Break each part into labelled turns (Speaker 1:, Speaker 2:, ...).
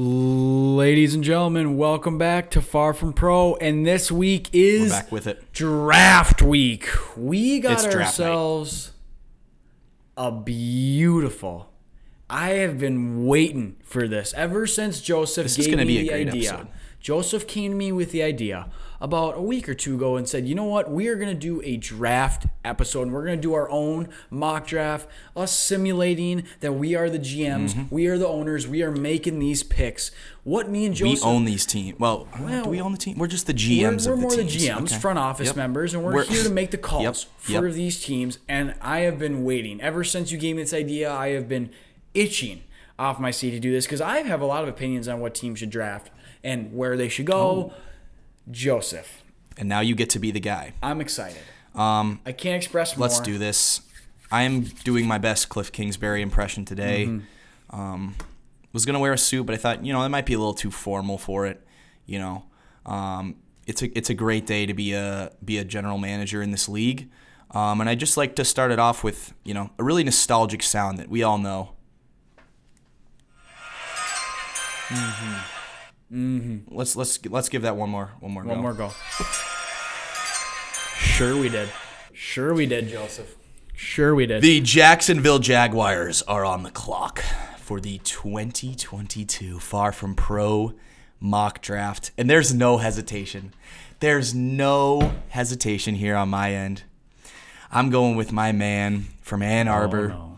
Speaker 1: Ladies and gentlemen, welcome back to Far From Pro. And this week
Speaker 2: We're
Speaker 1: is
Speaker 2: back with it.
Speaker 1: draft week. We got
Speaker 2: It's draft night.
Speaker 1: ourselves a beautiful. I have been waiting for this ever since Joseph
Speaker 2: This is
Speaker 1: gave
Speaker 2: gonna
Speaker 1: me
Speaker 2: be a
Speaker 1: the
Speaker 2: great
Speaker 1: idea.
Speaker 2: episode.
Speaker 1: Joseph came to me with the idea about a week or two ago and said, "You know what? We are going to do a draft episode, and we're going to do our own mock draft, us simulating that we are the GMs, we are the owners, we are making these picks. What me and
Speaker 2: Mm-hmm. We own these teams. Well,
Speaker 1: Well,
Speaker 2: do we own the team? We're just the GMs
Speaker 1: we're, we're
Speaker 2: of the
Speaker 1: more
Speaker 2: teams.
Speaker 1: the GMs,
Speaker 2: Okay.
Speaker 1: front office
Speaker 2: Yep.
Speaker 1: members, and we're,
Speaker 2: We're-
Speaker 1: here to make the calls
Speaker 2: Yep,
Speaker 1: for
Speaker 2: yep.
Speaker 1: these teams. And I have been waiting ever since you gave me this idea. I have been itching off my seat to do this because I have a lot of opinions on what teams should draft and where they should go.
Speaker 2: Oh.
Speaker 1: Joseph,
Speaker 2: And now you get to be the guy.
Speaker 1: I'm excited.
Speaker 2: Um,
Speaker 1: I can't express more.
Speaker 2: let's do this. I am doing my best Cliff Kingsbury impression today.
Speaker 1: Mm-hmm.
Speaker 2: Um, was gonna wear a suit, but I thought you know that might be a little too formal for it. You know, um, it's a it's a great day to be a be a general manager in this league. Um, and I just like to start it off with you know a really nostalgic sound that we all know. Mm-hmm. Let's let's let's give that one more one more
Speaker 1: One
Speaker 2: go.
Speaker 1: more go. Sure, we did. Sure, we did, Joseph. Sure, we did.
Speaker 2: The Jacksonville Jaguars are on the clock for the 2022 Far From Pro mock draft. And there's no hesitation. There's no hesitation here on my end. I'm going with my man from Ann oh, Arbor,
Speaker 1: Oh, no.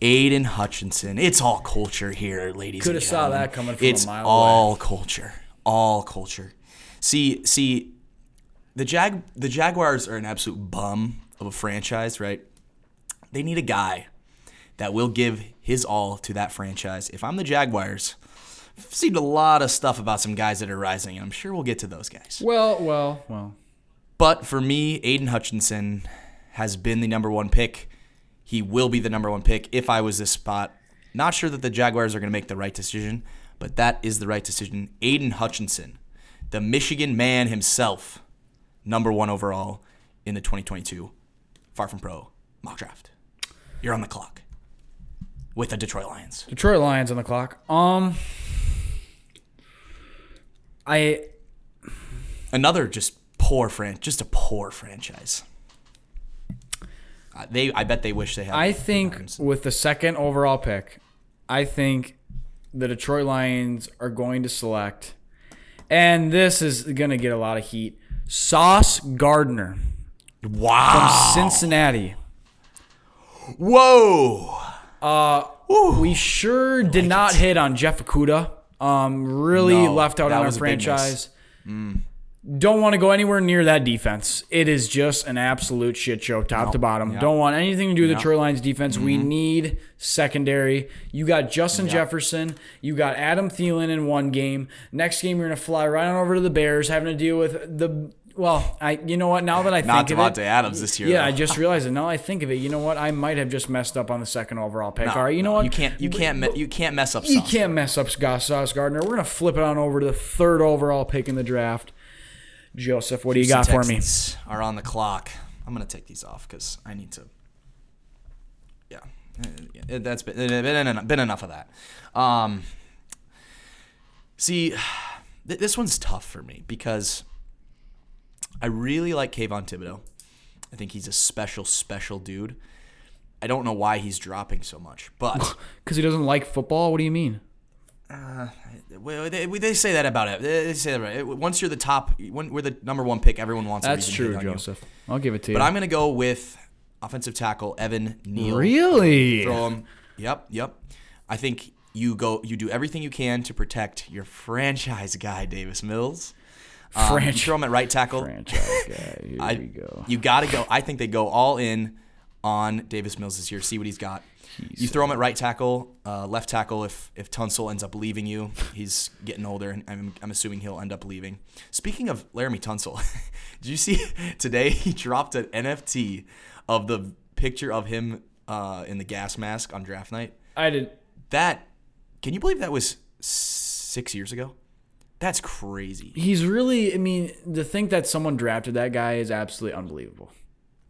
Speaker 2: Aidan Hutchinson. It's all culture here, ladies
Speaker 1: Coulda
Speaker 2: and
Speaker 1: saw
Speaker 2: gentlemen.
Speaker 1: that coming from a
Speaker 2: it's
Speaker 1: mile
Speaker 2: all culture. All culture. See, see, the Jag the Jaguars are an absolute bum of a franchise, right? They need a guy that will give his all to that franchise. If I'm the Jaguars, I've seen a lot of stuff about some guys that are rising, and I'm sure we'll get to those guys.
Speaker 1: well, well, well.
Speaker 2: But for me, Aidan Hutchinson has been the number one pick. He will be the number one pick if I was this spot. Not sure that the Jaguars are going to make the right decision, but that is the right decision. Aidan Hutchinson, the Michigan man himself, number one overall in the 2022 Far From Pro mock draft. You're on the clock with the Detroit Lions.
Speaker 1: Detroit Lions on the clock. Um, I
Speaker 2: Another just poor franchise, just a poor franchise. Uh, they, I bet they wish they had.
Speaker 1: I think with the second overall pick, I think the Detroit Lions are going to select, and this is going to get a lot of heat. Sauce Gardner
Speaker 2: Wow.
Speaker 1: from Cincinnati.
Speaker 2: Whoa.
Speaker 1: We sure did not hit on Jeff Okudah. Um, really
Speaker 2: No,
Speaker 1: left out on our
Speaker 2: was a big
Speaker 1: franchise. Don't want to go anywhere near that defense. It is just an absolute shit show, top to bottom.
Speaker 2: Yep.
Speaker 1: Don't want anything to do with the. Detroit Lions defense. We mm-hmm. need secondary. You got Justin Jefferson. You got Adam Thielen in one game. Next game, you're gonna fly right on over to the Bears, having to deal with the. Well, I you know what? Now that I
Speaker 2: Not
Speaker 1: think of
Speaker 2: Davante
Speaker 1: it,
Speaker 2: Adams this year.
Speaker 1: yeah,
Speaker 2: though.
Speaker 1: I just realized it. Now I think of it. You know what? I might have just messed up on the second overall pick.
Speaker 2: No,
Speaker 1: All right, you know what?
Speaker 2: You can't. You can't. Me, you can't mess up.
Speaker 1: You
Speaker 2: Sauce.
Speaker 1: can't mess up Sauce Gardner. We're gonna flip it on over to the third overall pick in the draft. Joseph, what do you got for me?
Speaker 2: Are on the clock. I'm gonna take these off because I need to. Yeah, Uh, that's been, been been enough of that. Um, see, th- this one's tough for me because I really like Kayvon Thibodeaux. I think he's a special, special dude. I don't know why he's dropping so much, but
Speaker 1: Because he doesn't like football. What do you mean?
Speaker 2: Well, they, they say that about it. They say that about it. Once you're the top, when we're the number one pick, everyone wants.
Speaker 1: That's true,
Speaker 2: on you.
Speaker 1: Joseph. I'll give it to you.
Speaker 2: But I'm gonna go with offensive tackle Evan Neal.
Speaker 1: really.
Speaker 2: Throw him. Yep, yep. I think you go. You do everything you can to protect your franchise guy, Davis Mills. Um, you
Speaker 1: Franch-
Speaker 2: throw him at right tackle.
Speaker 1: franchise guy. Here
Speaker 2: I,
Speaker 1: we go.
Speaker 2: You got to go. I think they go all in on Davis Mills this year. See what he's got. you throw him at right tackle, uh, left tackle. If if Tunsil ends up leaving you, he's getting older, and I'm, I'm assuming he'll end up leaving. Speaking of Laremy Tunsil, did you see today he dropped an NFT of the picture of him uh, in the gas mask on draft night?
Speaker 1: I did.
Speaker 2: That can you believe that was six years ago? That's crazy.
Speaker 1: He's really. I mean, to think that someone drafted that guy is absolutely unbelievable.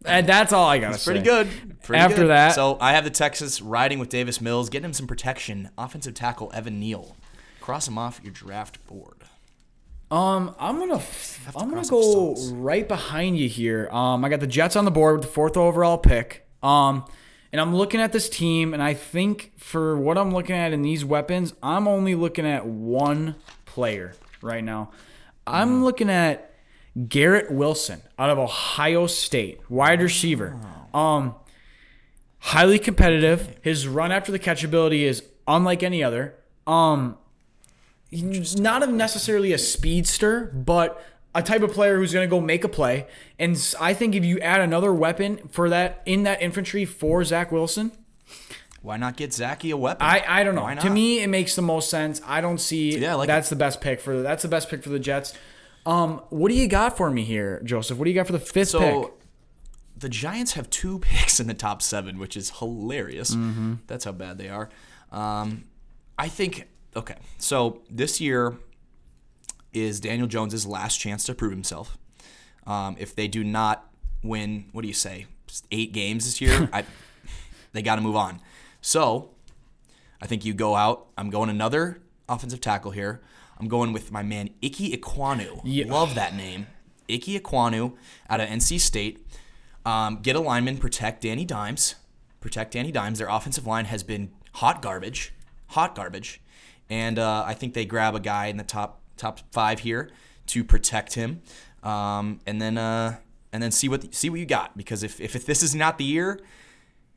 Speaker 1: And that's all I gotta say.
Speaker 2: Pretty good. Pretty
Speaker 1: After
Speaker 2: good.
Speaker 1: that-
Speaker 2: so I have the Texas riding with Davis Mills, getting him some protection. Offensive tackle Evan Neal. cross him off your draft board.
Speaker 1: Um, I'm gonna
Speaker 2: to
Speaker 1: I'm gonna go right behind you here. Um, I got the Jets on the board with the fourth overall pick. Um, and I'm looking at this team, and I think for what I'm looking at in these weapons, I'm only looking at one player right now. I'm looking at Garrett Wilson out of Ohio State, wide receiver. Um, highly competitive. His run after the catch ability is unlike any other. Um, he's not a necessarily a speedster, but a type of player who's going to go make a play. And I think if you add another weapon for that in that infantry for Zach Wilson,
Speaker 2: Why not get Zachy a weapon?
Speaker 1: I, I don't know. To me, it makes the most sense. I don't see.
Speaker 2: Yeah, like
Speaker 1: that's the best pick for that's the best pick for the Jets. Um, what do you got for me here, Joseph? What do you got for the fifth
Speaker 2: So
Speaker 1: pick?
Speaker 2: the Giants have two picks in the top seven, which is hilarious.
Speaker 1: Mm-hmm.
Speaker 2: That's how bad they are. Um, I think okay. So this year is Daniel Jones's last chance to prove himself. Um, if they do not win, what do you say, eight games this year, I, they got to move on. So I think you go out. I'm going another offensive tackle here. I'm going with my man Ickey Ekwonu.
Speaker 1: Yeah.
Speaker 2: Love that name. Ickey Ekwonu out of NC State. Um, get a lineman, protect Danny Dimes. Protect Danny Dimes. Their offensive line has been hot garbage. Hot garbage. And uh, I think they grab a guy in the top top five here to protect him. Um, and then uh, and then see what see what you got. Because if, if, if this is not the year,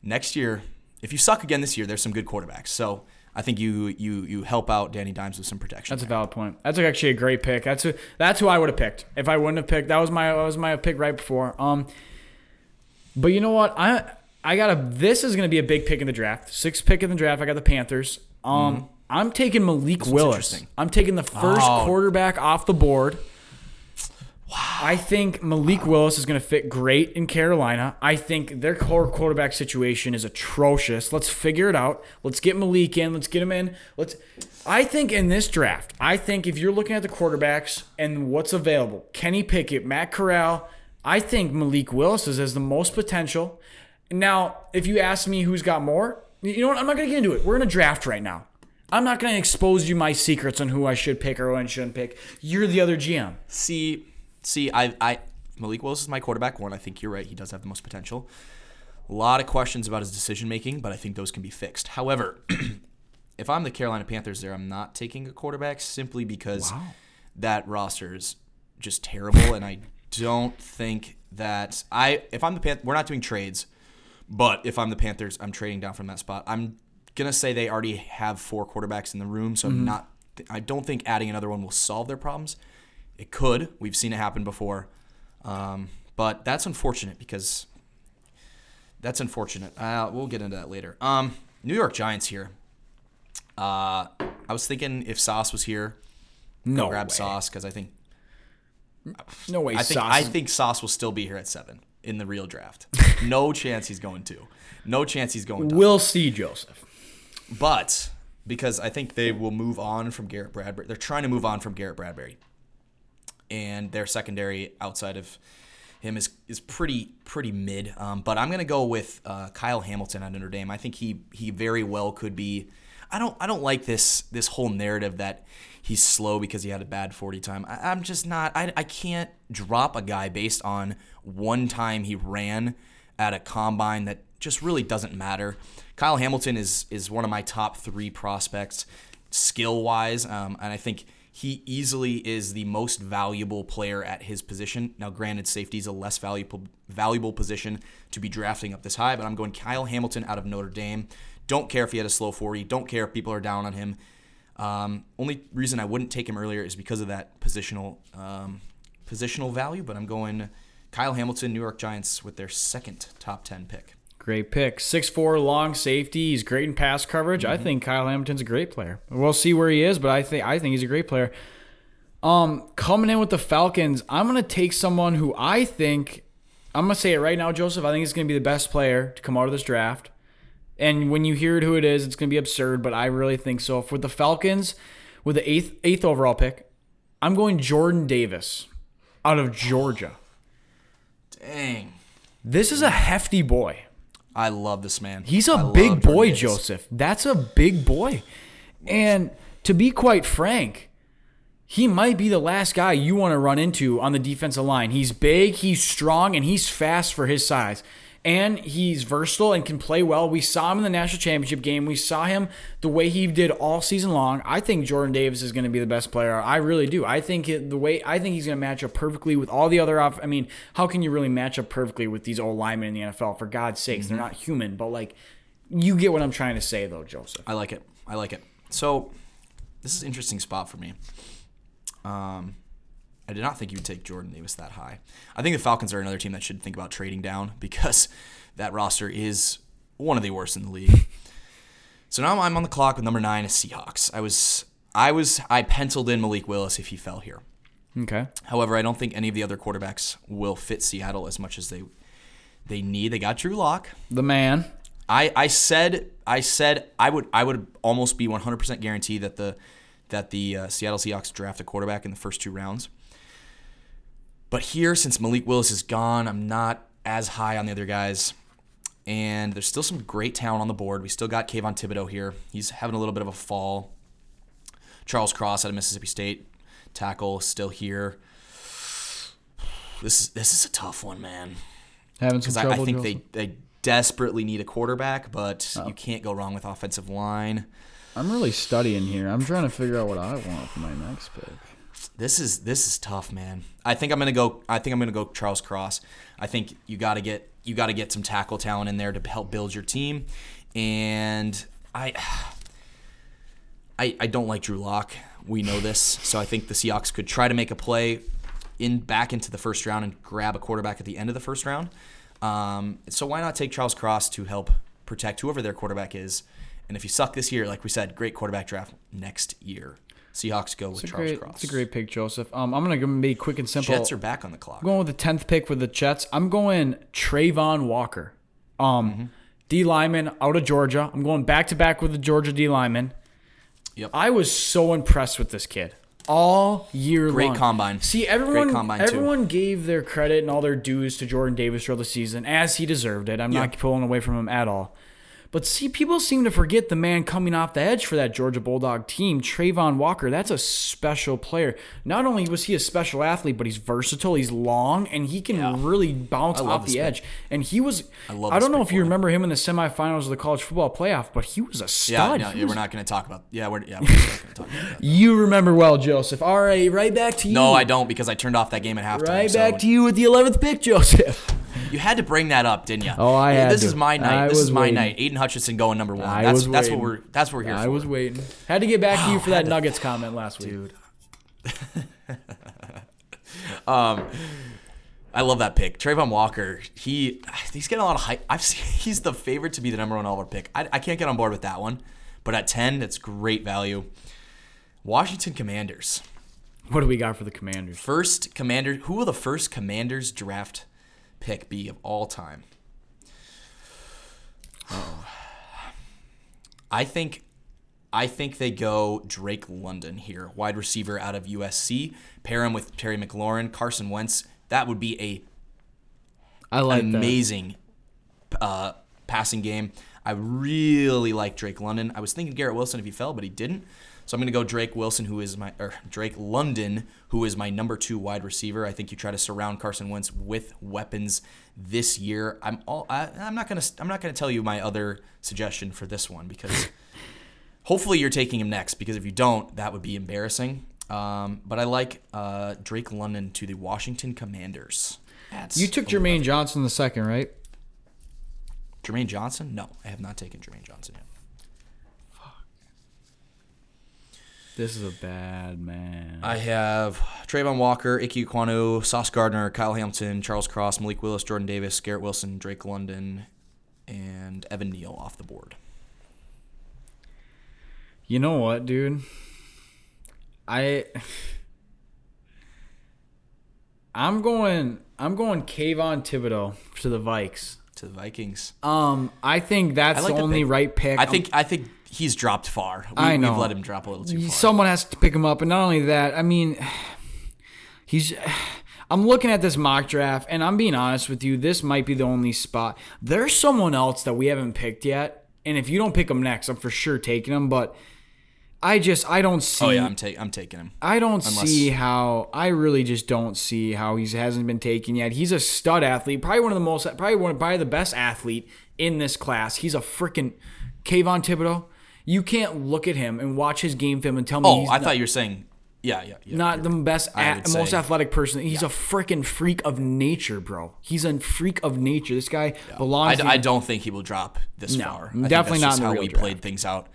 Speaker 2: next year, if you suck again this year, there's some good quarterbacks. So I think you you you help out Danny Dimes with some protection.
Speaker 1: That's a valid point. That's actually a great pick. That's who, that's who I would have picked if I wouldn't have picked. That was my that was my pick right before. Um, but you know what? I I got a. This is going to be a big pick in the draft. Sixth pick in the draft. I got the Panthers. Um, I'm taking Malik Willis. I'm taking the first
Speaker 2: Oh.
Speaker 1: quarterback off the board. I think Malik Willis is going to fit great in Carolina. I think their core quarterback situation is atrocious. Let's figure it out. Let's get Malik in. Let's get him in. Let's. I think in this draft, I think if you're looking at the quarterbacks and what's available, Kenny Pickett, Matt Corral, I think Malik Willis is has the most potential. Now, if you ask me who's got more, you know what? I'm not going to get into it. We're in a draft right now. I'm not going to expose you my secrets on who I should pick or who I shouldn't pick. You're the other GM.
Speaker 2: See, see, I, I, Malik Willis is my quarterback one. I think you're right. He does have the most potential. A lot of questions about his decision making, but I think those can be fixed. However, if I'm the Carolina Panthers, there, I'm not taking a quarterback simply because that roster is just terrible, and I don't think that I. If I'm the Panthers, we're not doing trades, but if I'm the Panthers, I'm trading down from that spot. I'm gonna say they already have four quarterbacks in the room, so I'm mm-hmm. not. I don't think adding another one will solve their problems. It could. We've seen it happen before. Um, but that's unfortunate because that's unfortunate. Uh, we'll get into that later. Um, New York Giants here. Uh, I was thinking if Sauce was here,
Speaker 1: No
Speaker 2: grab
Speaker 1: way.
Speaker 2: Sauce because I think
Speaker 1: No way.
Speaker 2: I think
Speaker 1: Sauce
Speaker 2: I think Sauce will still be here at seven in the real draft. no chance he's going to. No chance he's going to.
Speaker 1: We'll see, Joseph.
Speaker 2: But because I think they will move on from Garrett Bradbury. They're trying to move on from Garrett Bradbury. And their secondary outside of him is is pretty pretty mid. Um, but I'm gonna go with uh, Kyle Hamilton at Notre Dame. I think he he very well could be. I don't I don't like this this whole narrative that he's slow because he had a bad 40 time. I, I'm just not. I I can't drop a guy based on one time he ran at a combine that just really doesn't matter. Kyle Hamilton is is one of my top three prospects skill wise, um, and I think he easily is the most valuable player at his position. Now, granted, safety is a less valuable valuable position to be drafting up this high, but I'm going Kyle Hamilton out of Notre Dame. Don't care if he had a slow 40. Don't care if people are down on him. Um, only reason I wouldn't take him earlier is because of that positional um, positional value. But I'm going Kyle Hamilton, New York Giants, with their second top 10 pick.
Speaker 1: Great pick. 6'4 long safety. He's great in pass coverage. I think Kyle Hamilton's a great player. We'll see where he is, but I think I think he's a great player. Um, coming in with the Falcons, I'm gonna take someone who I think I'm gonna say it right now, Joseph. I think he's gonna be the best player to come out of this draft. And when you hear it who it is, it's gonna be absurd, but I really think so. For the Falcons, with the eighth eighth overall pick, I'm going Jordan Davis out of Georgia.
Speaker 2: Dang.
Speaker 1: This is a hefty boy.
Speaker 2: I love this man.
Speaker 1: He's
Speaker 2: I
Speaker 1: a
Speaker 2: love
Speaker 1: big
Speaker 2: Jordan
Speaker 1: boy,
Speaker 2: Davis.
Speaker 1: Joseph. That's a big boy. And to be quite frank, he might be the last guy you want to run into on the defensive line. He's big, he's strong, and he's fast for his size. And he's versatile and can play well. We saw him in the national championship game. We saw him the way he did all season long. I think Jordan Davis is going to be the best player. I really do. I think the way I think he's going to match up perfectly with all the other off. I mean, how can you really match up perfectly with these old linemen in the NFL? For God's sakes, they're not human. But like, you get what I'm trying to say, though, Joseph.
Speaker 2: I like it. I like it. So this is an interesting spot for me. Um, I did not think you would take Jordan Davis that high. I think the Falcons are another team that should think about trading down because that roster is one of the worst in the league. so now I'm on the clock with number nine, Seahawks. I was, I was, I penciled in Malik Willis if he fell here.
Speaker 1: Okay.
Speaker 2: However, I don't think any of the other quarterbacks will fit Seattle as much as they they need. They got Drew Lock.
Speaker 1: The man.
Speaker 2: I, I said I said I would I would almost be 100% guarantee that the that the uh, Seattle Seahawks draft a quarterback in the first two rounds. But here, since Malik Willis is gone, I'm not as high on the other guys. And there's still some great talent on the board. We still got Kayvon Thibodeaux here. He's having a little bit of a fall. Charles Cross out of Mississippi State, tackle, still here. This is this is a tough one, man.
Speaker 1: Having some
Speaker 2: Because I,
Speaker 1: trouble.
Speaker 2: I think they, they desperately need a quarterback, but
Speaker 1: Oh.
Speaker 2: you can't go wrong with offensive line.
Speaker 1: I'm really studying here. I'm trying to figure out what I want for my next pick.
Speaker 2: This is this is tough, man. I think I'm gonna go. I think I'm gonna go Charles Cross. I think you got to get you got to get some tackle talent in there to help build your team, and I. I, I don't like Drew Lock. We know this, so I think the Seahawks could try to make a play in back into the first round and grab a quarterback at the end of the first round. Um, so why not take Charles Cross to help protect whoever their quarterback is? And if you suck this year, like we said, great quarterback draft next year. Seahawks go with
Speaker 1: It's
Speaker 2: Charles
Speaker 1: great,
Speaker 2: Cross.
Speaker 1: it's a great pick, Joseph. Um, I'm gonna go be quick and simple.
Speaker 2: Jets are back on the clock.
Speaker 1: I'm going with the tenth pick with the Jets. I'm going Travon Walker, um,
Speaker 2: Mm-hmm.
Speaker 1: D lineman out of Georgia. I'm going back to back with the Georgia D lineman.
Speaker 2: Yep.
Speaker 1: I was so impressed with this kid all year
Speaker 2: Great
Speaker 1: long.
Speaker 2: combine.
Speaker 1: See, everyone,
Speaker 2: Great combine, too.
Speaker 1: everyone gave their credit and all their dues to Jordan Davis throughout the season, as he deserved it. I'm not pulling away from him at all. But see, people seem to forget the man coming off the edge for that Georgia Bulldog team, Travon Walker. That's a special player. Not only was he a special athlete, but he's versatile. He's long, and he can really bounce off the edge. And he was. I,
Speaker 2: love
Speaker 1: don't know if you remember him in the semifinals of the college football playoff, but he was a
Speaker 2: Yeah,
Speaker 1: stud.
Speaker 2: no, yeah,
Speaker 1: was-
Speaker 2: we're not going to talk about. Yeah, we're yeah, we're not going to talk about that.
Speaker 1: you remember well, Joseph. All right, right back to you.
Speaker 2: No, I don't because I turned off that game at halftime.
Speaker 1: Right
Speaker 2: so
Speaker 1: back to you with the 11th pick, Joseph.
Speaker 2: You had to bring that up, didn't you?
Speaker 1: Oh, I had
Speaker 2: This
Speaker 1: to.
Speaker 2: is my night.
Speaker 1: I
Speaker 2: this is my
Speaker 1: waiting.
Speaker 2: night. Aidan Hutchinson going number one.
Speaker 1: I
Speaker 2: that's
Speaker 1: was
Speaker 2: that's what we're that's what we're here
Speaker 1: I
Speaker 2: for.
Speaker 1: I was waiting. Had to get back to you for that Nuggets comment last week.
Speaker 2: dude. um, I love that pick, Travon Walker. He he's getting a lot of hype. I've seen he's the favorite to be the number one overall pick. I, I can't get on board with that one, but at ten, that's great value. Washington Commanders.
Speaker 1: What do we got for the Commanders?
Speaker 2: First commander. Who will the first Commanders draft pick be of all time? Oh. I think, I think they go Drake London here, wide receiver out of USC. Pair him with Terry McLaurin, Carson Wentz. That would be a
Speaker 1: I like
Speaker 2: an amazing uh, passing game. I really like Drake London. I was thinking Garrett Wilson if he fell, but he didn't. So I'm going to go Drake Wilson, who is my or Drake London, who is my number two wide receiver. I think you try to surround Carson Wentz with weapons this year. I'm all. I, I'm not going to. I'm not going to tell you my other suggestion for this one because hopefully you're taking him next. Because if you don't, that would be embarrassing. Um, but I like uh, Drake London to the Washington Commanders. That's
Speaker 1: You took Jermaine Johnson the second, right?
Speaker 2: Jermaine Johnson? No, I have not taken Jermaine Johnson yet.
Speaker 1: This is a bad man.
Speaker 2: I have Travon Walker, Ike Kwanu, Sauce Gardner, Kyle Hamilton, Charles Cross, Malik Willis, Jordan Davis, Garrett Wilson, Drake London, and Evan Neal off the board.
Speaker 1: You know what, dude? I I'm going I'm going Kayvon Thibodeaux to the Vikes.
Speaker 2: To the Vikings.
Speaker 1: Um, I think that's
Speaker 2: like
Speaker 1: the only
Speaker 2: pick.
Speaker 1: right pick.
Speaker 2: I think I think he's dropped far. We,
Speaker 1: I know.
Speaker 2: We've let him drop a little too far.
Speaker 1: someone has to pick him up, and not only that, I mean, he's. I'm looking at this mock draft, and I'm being honest with you. This might be the only spot. There's someone else that we haven't picked yet, and if you don't pick him next, I'm for sure taking him. But I just I don't see.
Speaker 2: Oh yeah, I'm taking I'm taking him.
Speaker 1: I don't see how. I really just don't see how he hasn't been taken yet. He's a stud athlete, probably one of the most, probably one, probably the best athlete in this class. He's a freaking Kayvon Thibodeaux. You can't look at him and watch his game film and tell me
Speaker 2: Oh,
Speaker 1: he's
Speaker 2: I
Speaker 1: not,
Speaker 2: thought you were saying. Yeah, yeah, yeah.
Speaker 1: not the best,
Speaker 2: I
Speaker 1: a-
Speaker 2: would
Speaker 1: most
Speaker 2: say-
Speaker 1: athletic person. He's a freaking freak of nature, bro. He's a freak of nature. This guy
Speaker 2: I,
Speaker 1: belongs. in-
Speaker 2: I don't think he will drop this
Speaker 1: No,
Speaker 2: far. I
Speaker 1: definitely not
Speaker 2: just
Speaker 1: in the
Speaker 2: how we
Speaker 1: draft.
Speaker 2: played things out.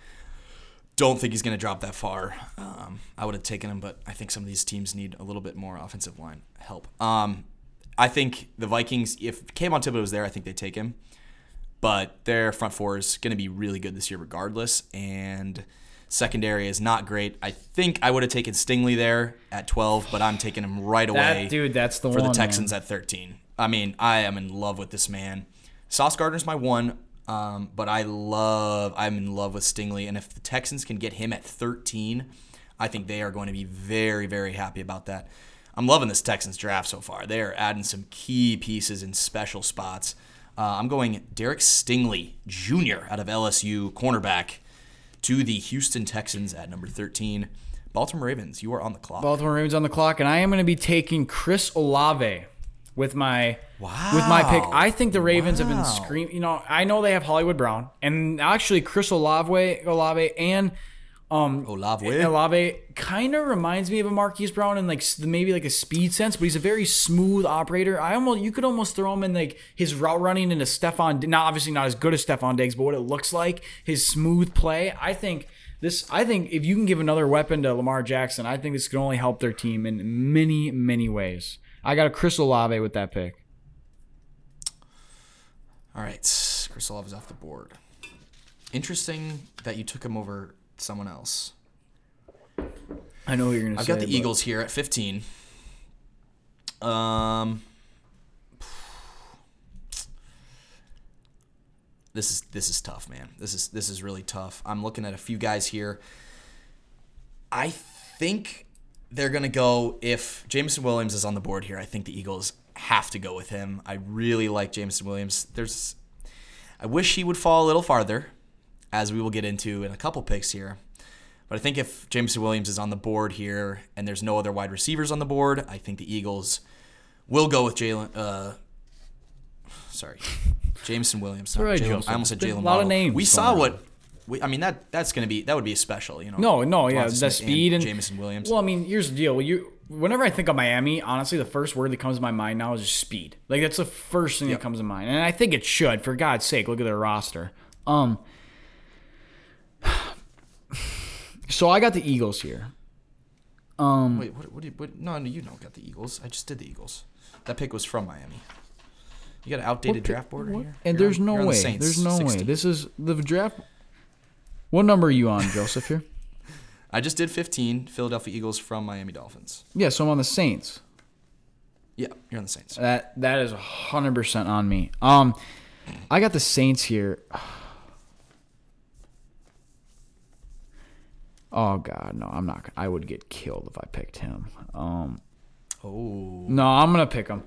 Speaker 2: Don't think he's going to drop that far. Um, I would have taken him, but I think some of these teams need a little bit more offensive line help. Um, I think the Vikings, if Kayvon Thibodeaux was there, I think they take him. But their front four is going to be really good this year, regardless. And secondary is not great. I think I would have taken Stingley there at 12, but I'm taking him right away
Speaker 1: that dude. That's the
Speaker 2: for
Speaker 1: one
Speaker 2: the
Speaker 1: man.
Speaker 2: Texans at 13. I mean, I am in love with this man. Sauce Gardner's my one, um, but I love, I'm in love with Stingley. And if the Texans can get him at 13, I think they are going to be very, very happy about that. I'm loving this Texans draft so far. They are adding some key pieces in special spots. Uh, I'm going Derek Stingley Jr. out of LSU, cornerback, to the Houston Texans at number 13. Baltimore Ravens, you are on the clock.
Speaker 1: Baltimore Ravens on the clock, and I am going to be taking Chris Olave with my
Speaker 2: Wow.
Speaker 1: with my pick. I think the Ravens have been screaming. You know, I know they have Hollywood Brown, and actually Chris Olave, Olave, and um
Speaker 2: Olave.
Speaker 1: Olave kind of reminds me of a Marquise Brown in like maybe like a speed sense, but he's a very smooth operator. I almost you could almost throw him in like his route running into Stefon. Not obviously not as good as Stefon Diggs, but what it looks like, his smooth play. I think this. I think if you can give another weapon to Lamar Jackson, I think this can only help their team in many many ways. I got a Chris Olave with that pick.
Speaker 2: All right, Chris Olave is off the board. Interesting that you took him over someone else.
Speaker 1: I know who you're gonna
Speaker 2: I've
Speaker 1: say.
Speaker 2: got the Eagles here at 15. Um, this is this is tough, man. This is this is really tough. I'm looking at a few guys here. I think they're gonna go if Jameson Williams is on the board here. I think the Eagles have to go with him. I really like Jameson Williams. There's, I wish he would fall a little farther, as we will get into in a couple picks here. But I think if Jameson Williams is on the board here and there's no other wide receivers on the board, I think the Eagles will go with Jalen. Uh, sorry, Jameson Williams.
Speaker 1: right,
Speaker 2: Jalen-
Speaker 1: Joseph.
Speaker 2: I almost said
Speaker 1: There's a lot of names
Speaker 2: We saw
Speaker 1: on.
Speaker 2: what. We, I mean that that's gonna be that would be a special, you know.
Speaker 1: No, no, yeah, the speed and,
Speaker 2: Jameson Williams.
Speaker 1: Well, I mean, here's the deal. You, whenever I think of Miami, honestly, the first word that comes to my mind now is just speed. Like that's the first thing
Speaker 2: Yep.
Speaker 1: that comes to mind, and I think it should. For God's sake, look at their roster. Um. So I got the Eagles here. Um.
Speaker 2: Wait, what? What? Do you, what no, no, you don't got the Eagles. I just did the Eagles. That pick was from Miami. You got an outdated
Speaker 1: pick-
Speaker 2: draft board right
Speaker 1: what-
Speaker 2: here.
Speaker 1: And
Speaker 2: You're
Speaker 1: there's
Speaker 2: on-
Speaker 1: no
Speaker 2: you're the
Speaker 1: way.
Speaker 2: Saints,
Speaker 1: There's no
Speaker 2: 60.
Speaker 1: way. This is the draft. What number are you on, Joseph? Here.
Speaker 2: I just did 15 Philadelphia Eagles from Miami Dolphins.
Speaker 1: Yeah. So I'm on the Saints.
Speaker 2: Yeah, you're on the Saints.
Speaker 1: That that is hundred percent on me. Um, I got the Saints here. Oh God, no! I'm not. I would get killed if I picked him. Um,
Speaker 2: Oh.
Speaker 1: no, I'm gonna pick him.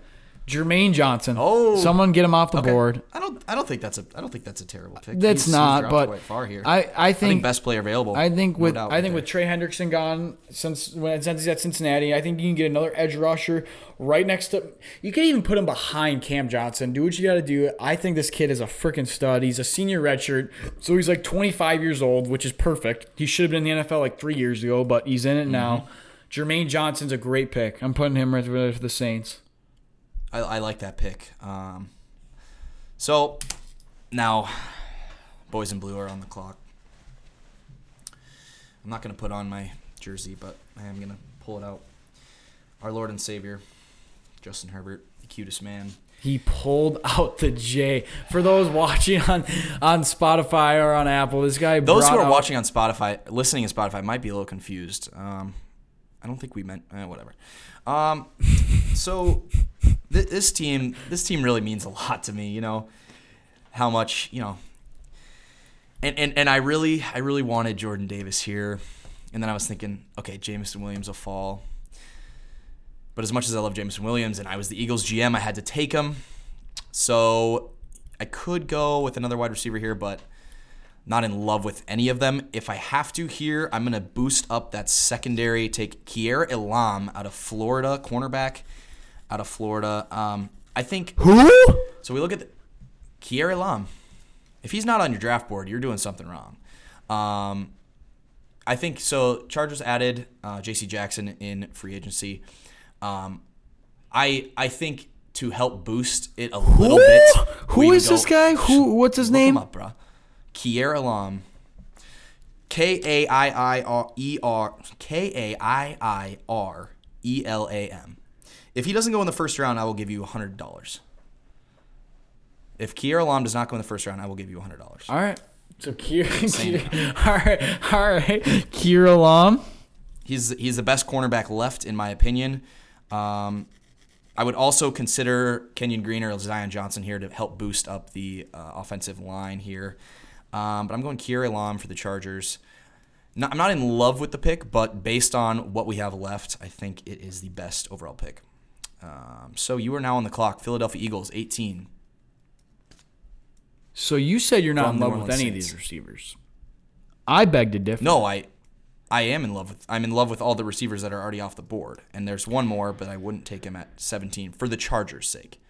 Speaker 1: Jermaine Johnson.
Speaker 2: Oh.
Speaker 1: someone get him off the
Speaker 2: Okay.
Speaker 1: board.
Speaker 2: I don't. I don't think that's a. I don't think that's a terrible pick.
Speaker 1: That's
Speaker 2: He's-
Speaker 1: not, but
Speaker 2: quite far here.
Speaker 1: I I
Speaker 2: I
Speaker 1: think
Speaker 2: think best player available.
Speaker 1: I think with
Speaker 2: doubt
Speaker 1: I think with. Trey Hendrickson gone since when since he's at Cincinnati, I think you can get another edge rusher right next to. You can even put him behind Cam Johnson. Do what you got to do. I think this kid is a freaking stud. He's a senior redshirt, so he's like 25 years old, which is perfect. He should have been in the NFL like three years ago, but he's in it
Speaker 2: Mm-hmm.
Speaker 1: now. Jermaine Johnson's a great pick. I'm putting him right there for the Saints.
Speaker 2: I, I like that pick. Um, so now, boys in blue are on the clock. I'm not going to put on my jersey, but I am going to pull it out. Our Lord and Savior, Justin Herbert, the cutest man.
Speaker 1: He pulled out the J. For those watching on on Spotify or on Apple, this guy.
Speaker 2: Those who are
Speaker 1: out-
Speaker 2: watching on Spotify, listening on Spotify, might be a little confused. Um, I don't think we meant eh, whatever. Um, so th- this team, this team really means a lot to me. You know how much you know, and and and I really, I really wanted Jordan Davis here, and then I was thinking, okay, Jameson Williams will fall. But as much as I love Jameson Williams, and I was the Eagles GM, I had to take him. So I could go with another wide receiver here, but Not in love with any of them. If I have to here, I'm gonna boost up that secondary. Take Kaiir Elam out of Florida, cornerback out of Florida. Um, I think
Speaker 1: Who?
Speaker 2: so. We look at the, Kaiir Elam. If he's not on your draft board, you're doing something wrong. Um, I think so. Chargers added uh, J.C. Jackson in free agency. Um, I I think to help boost it a little bit.
Speaker 1: Who is
Speaker 2: go-
Speaker 1: this guy? Who? What's his name?
Speaker 2: him up, bro. Kaiir Elam. K A I I R E R K A I I R E L A M. If he doesn't go in the first round, I will give you hundred dollars. If Kaiir Elam does not go in the first round, I will give you hundred dollars.
Speaker 1: All right. So
Speaker 2: Kaiir,
Speaker 1: Kaiir all right, all right. Kaiir Elam.
Speaker 2: He's he's the best cornerback left in my opinion. Um, I would also consider Kenyon Green or Zion Johnson here to help boost up the uh, offensive line here. Um, but I'm going Kaiir Elam for the Chargers. No, I'm not in love with the pick, but based on what we have left, I think it is the best overall pick. Um, so you are now on the clock. Philadelphia Eagles, 18.
Speaker 1: So you said you're not in love with any of these receivers. I beg to differ.
Speaker 2: No, I I am in love with I'm in love with all the receivers that are already off the board. And there's one more, but I wouldn't take him at 17 for the Chargers' sake.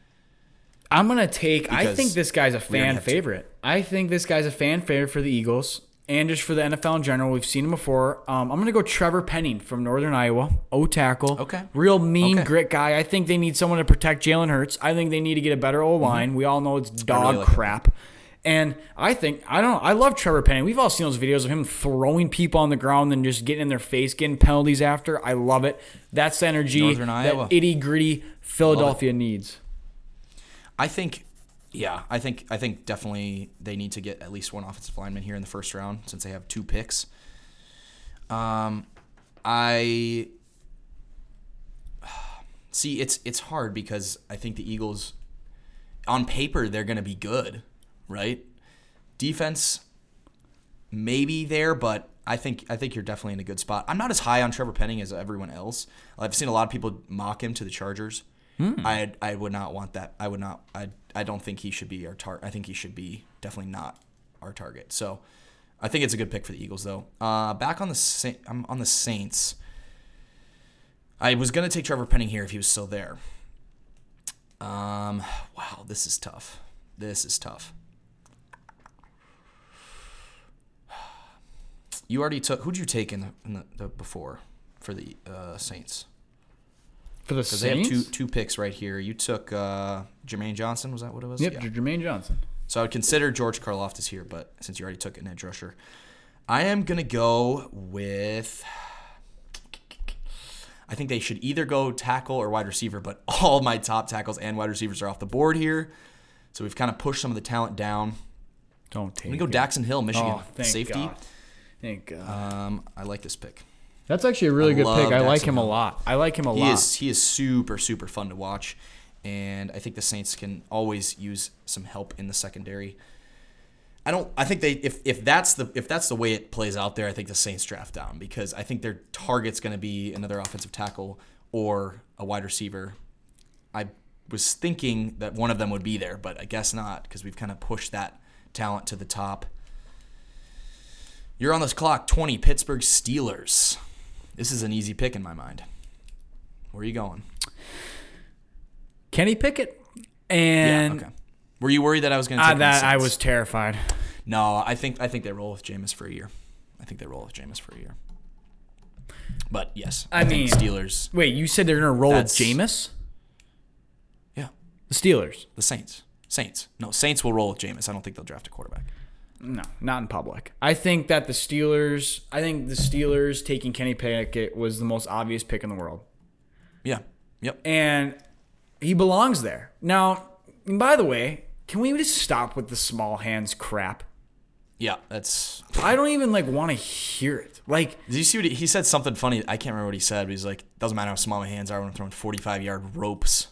Speaker 1: I'm gonna take. I think this guy's a fan favorite. I think this guy's a fan favorite for the Eagles and just for the NFL in general. We've seen him before. Um, I'm gonna go Trevor Penning from Northern Iowa. O tackle.
Speaker 2: Okay.
Speaker 1: Real mean
Speaker 2: Okay.
Speaker 1: grit guy. I think they need someone to protect Jalen Hurts. I think they need to get a better O line. We all know it's dog
Speaker 2: Mm-hmm. like
Speaker 1: crap. And I think I don't know. I love Trevor Penning. We've all seen those videos of him throwing people on the ground and just getting in their face, getting penalties after. I love it. That's the energy
Speaker 2: Northern
Speaker 1: that
Speaker 2: Iowa.
Speaker 1: itty gritty Philadelphia needs.
Speaker 2: I think, yeah, I think I think definitely they need to get at least one offensive lineman here in the first round since they have two picks. Um, I see it's it's hard because I think the Eagles, on paper, they're going to be good, right? Defense, maybe there, but I think I think you're definitely in a good spot. I'm not as high on Trevor Penning as everyone else. I've seen a lot of people mock him to the Chargers. I I would not want that. I would not. I I don't think he should be our target. I think he should be definitely not our target. So I think it's a good pick for the Eagles though. Uh, back on the Sa- I'm on the Saints. I was gonna take Trevor Penning here if he was still there. Um, wow, this is tough. This is tough. You already took. Who'd you take in the, in the, the before for the uh, Saints?
Speaker 1: For the
Speaker 2: Because they have two two picks right here. You took uh, Jermaine Johnson. Was that what it was?
Speaker 1: Yep,
Speaker 2: Yeah.
Speaker 1: Jermaine Johnson.
Speaker 2: So I would consider George Karlaftis here, but since you already took an edge rusher, I am gonna go with. I think they should either go tackle or wide receiver, but all my top tackles and wide receivers are off the board here. So we've kind of pushed some of the talent down.
Speaker 1: Don't take.
Speaker 2: I'm gonna go
Speaker 1: it.
Speaker 2: Daxton Hill, Michigan
Speaker 1: Oh, thank
Speaker 2: safety.
Speaker 1: God. Thank God.
Speaker 2: Um, I like this pick.
Speaker 1: That's actually a really
Speaker 2: I
Speaker 1: good pick. I like him a lot. I like him a
Speaker 2: He
Speaker 1: lot.
Speaker 2: is he is super super fun to watch, and I think the Saints can always use some help in the secondary. I don't. I think they if if that's the if that's the way it plays out there, I think the Saints draft down because I think their target's going to be another offensive tackle or a wide receiver. I was thinking that one of them would be there, but I guess not because we've kind of pushed that talent to the top. You're on this clock. Twenty Pittsburgh Steelers. This is an easy pick in my mind. Where are you going?
Speaker 1: Kenny Pickett, and
Speaker 2: yeah. Okay. Were you worried that I was going to
Speaker 1: uh, that I was terrified.
Speaker 2: No, I think I think they roll with Jameis for a year. I think they roll with Jameis for a year. But yes,
Speaker 1: I
Speaker 2: think
Speaker 1: mean-
Speaker 2: Steelers.
Speaker 1: Wait, you said they're gonna roll with Jameis?
Speaker 2: Yeah,
Speaker 1: The Steelers?
Speaker 2: the Saints. Saints. No, Saints will roll with Jameis. I don't think they'll draft a quarterback.
Speaker 1: No, not in public. I think that the Steelers. I think the Steelers taking Kenny Pickett was the most obvious pick in the world,
Speaker 2: Yeah. Yep.
Speaker 1: and he belongs there. Now, by the way, can we just stop with the small hands crap?
Speaker 2: Yeah. That's.
Speaker 1: I don't even like want to hear it. Like
Speaker 2: Did you see what he, he said? Something funny. I can't remember what he said. But he's like, doesn't matter how small my hands are when I'm throwing 45 yard ropes.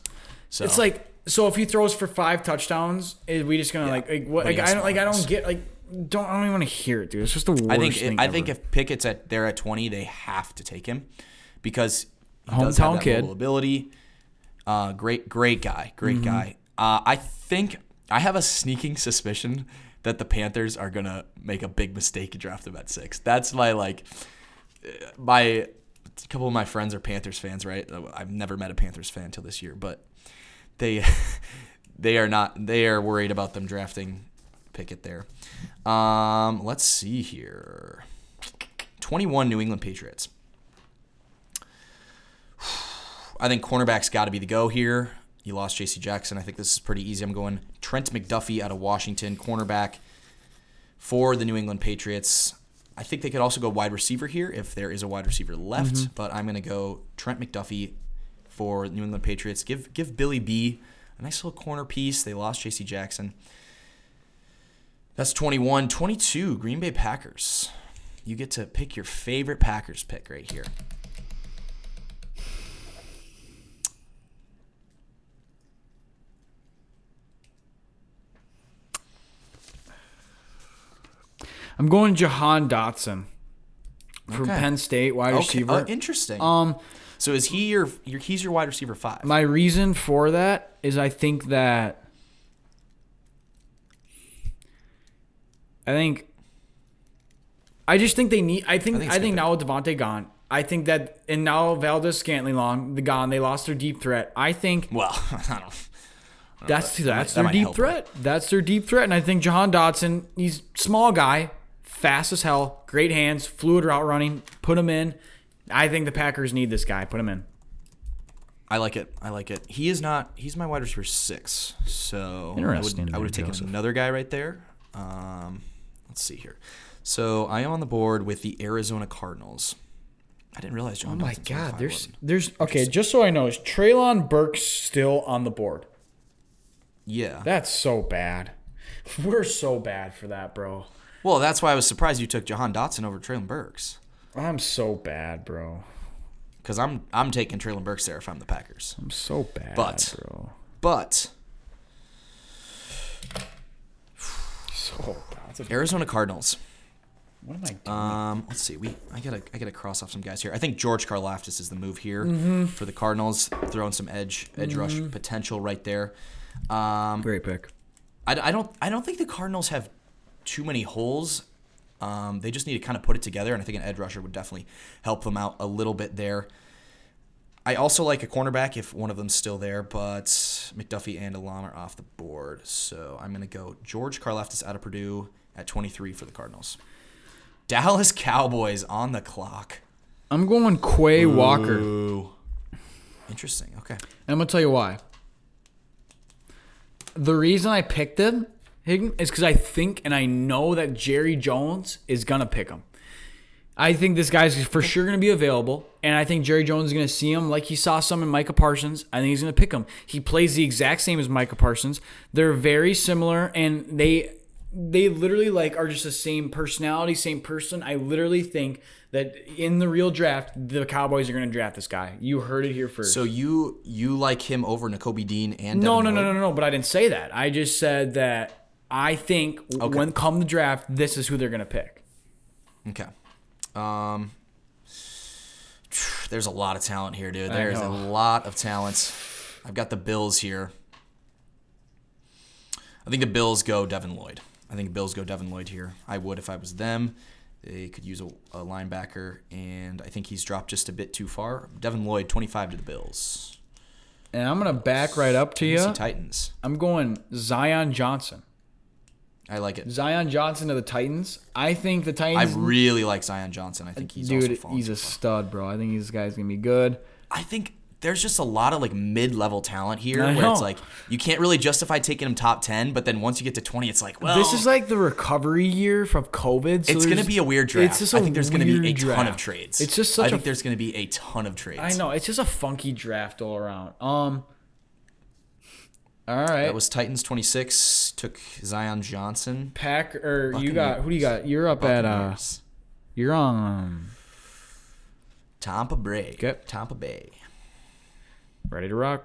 Speaker 2: So
Speaker 1: It's like so if he throws for five touchdowns, is we just gonna like like what? Like, I don't like I don't get like don't I don't even want to hear it, dude. It's just the worst
Speaker 2: I think
Speaker 1: thing.
Speaker 2: I think if Pickett's at there at 20, they have to take him because he does have
Speaker 1: Hometown
Speaker 2: that
Speaker 1: kid.
Speaker 2: ability. Uh, great, great guy,
Speaker 1: Mm-hmm.
Speaker 2: great guy. Uh, I think I have a sneaking suspicion that the Panthers are gonna make a big mistake and draft him at six. That's my like uh, my a couple of my friends are Panthers fans, right? I've never met a Panthers fan until this year, but they they are not they are worried about them drafting Pickett there. Um, let's see here. 21 New England Patriots. I think cornerback's got to be the go here. You lost J.C. Jackson. I think this is pretty easy. I'm going Trent McDuffie out of Washington, cornerback for the New England Patriots. I think they could also go wide receiver here if there is a wide receiver left,
Speaker 1: Mm-hmm.
Speaker 2: but I'm going to go Trent McDuffie for New England Patriots. Give give Billy B a nice little corner piece. They lost J.C. Jackson. That's 21. 22, Green Bay Packers. You get to pick your favorite Packers pick right here.
Speaker 1: I'm going Jahan Dotson from
Speaker 2: Okay.
Speaker 1: Penn State, wide
Speaker 2: Okay,
Speaker 1: receiver.
Speaker 2: uh, interesting.
Speaker 1: um,
Speaker 2: so is he your, your he's your wide receiver five?
Speaker 1: my reason for that is I think that I think I just think they need. I think
Speaker 2: I
Speaker 1: I
Speaker 2: think
Speaker 1: think,
Speaker 2: it's good
Speaker 1: now with Davante gone, I think that and now Valdes-Scantling long the gone. They lost their deep threat. I think
Speaker 2: well, I don't.
Speaker 1: that's that's
Speaker 2: that
Speaker 1: their
Speaker 2: might
Speaker 1: deep threat. That's their deep threat, and I think Jahan Dotson. He's small guy, fast as hell, great hands, fluid route running. Put him in. I think the Packers need this guy. Put him in.
Speaker 2: I like it. I like it. He is not. He's my wide receiver six. So
Speaker 1: Interesting
Speaker 2: I would, I would have taken
Speaker 1: Joseph.
Speaker 2: another guy right there. Um, let's see here. So I am on the board with the Arizona Cardinals. I didn't realize John.
Speaker 1: Oh my
Speaker 2: only
Speaker 1: God, there's there's okay. Just so I know, is Treylon Burks still on the board?
Speaker 2: yeah.
Speaker 1: That's so bad. We're so bad for that, bro.
Speaker 2: well, that's why I was surprised you took Jahan Dotson over Treylon Burks.
Speaker 1: I'm so bad, bro.
Speaker 2: Because I'm I'm taking Treylon Burks there if I'm the Packers.
Speaker 1: I'm so bad,
Speaker 2: But-
Speaker 1: bro.
Speaker 2: But
Speaker 1: So bad.
Speaker 2: Arizona Cardinals.
Speaker 1: What am I doing?
Speaker 2: Um, let's see. We I gotta I gotta cross off some guys here. I think George Karlaftis is the move here
Speaker 1: Mm-hmm.
Speaker 2: for the Cardinals, throwing some edge edge rush potential right there. Um,
Speaker 1: Great pick.
Speaker 2: I, I don't I don't think the Cardinals have too many holes. Um, they just need to kind of put it together, and I think an edge rusher would definitely help them out a little bit there. I also like a cornerback if one of them's still there, but McDuffie and Elam are off the board, so I'm gonna go George Karlaftis out of Purdue at 23 for the Cardinals. Dallas Cowboys on the clock.
Speaker 1: I'm going Quay Walker.
Speaker 2: Interesting. Okay.
Speaker 1: And I'm gonna tell you why. The reason I picked him is because I think and I know that Jerry Jones is gonna pick him. I think this guy's for sure gonna be available, and I think Jerry Jones is gonna see him like he saw some in Micah Parsons. I think he's gonna pick him. He plays the exact same as Micah Parsons. They're very similar, and they they literally like are just the same personality, same person. I literally think that in the real draft, the Cowboys are gonna draft this guy. You heard it here first.
Speaker 2: So you you like him over Nakobe Dean and
Speaker 1: No,
Speaker 2: Devin
Speaker 1: no, no, no, no. But I didn't say that. I just said that I think when come the draft, this is who they're gonna pick.
Speaker 2: Okay. Um, there's a lot of talent here, dude. There's a lot of talent. I've got the Bills here. I think the Bills go Devin Lloyd. I think Bills go Devin Lloyd here. I would if I was them. They could use a, a linebacker, and I think he's dropped just a bit too far. Devin Lloyd, 25 to the Bills.
Speaker 1: And I'm gonna back right up to
Speaker 2: Tennessee
Speaker 1: you.
Speaker 2: Titans.
Speaker 1: I'm going Zion Johnson.
Speaker 2: I like it.
Speaker 1: Zion Johnson to the Titans. I think the Titans.
Speaker 2: I really like Zion Johnson. I think he's
Speaker 1: dude, he's a stud, bro. I think this guy's gonna be good.
Speaker 2: I think there's just a lot of like mid-level talent here
Speaker 1: I
Speaker 2: where it's like you can't really justify taking him top 10, but then once you get to 20 it's like, well,
Speaker 1: this is like the recovery year from COVID. so
Speaker 2: it's going to be a weird draft.
Speaker 1: It's just
Speaker 2: I think there's going to be a
Speaker 1: weird
Speaker 2: ton of trades.
Speaker 1: It's just such
Speaker 2: I think there's going to be a ton of trades.
Speaker 1: I know it's just a funky draft all around. Um. All right.
Speaker 2: That was Titans 26 took Zion Johnson.
Speaker 1: Pack or you got who do you got? You're up at uh. You're on. Um,
Speaker 2: Tampa Bay.
Speaker 1: Okay.
Speaker 2: Tampa Bay.
Speaker 1: Ready to rock.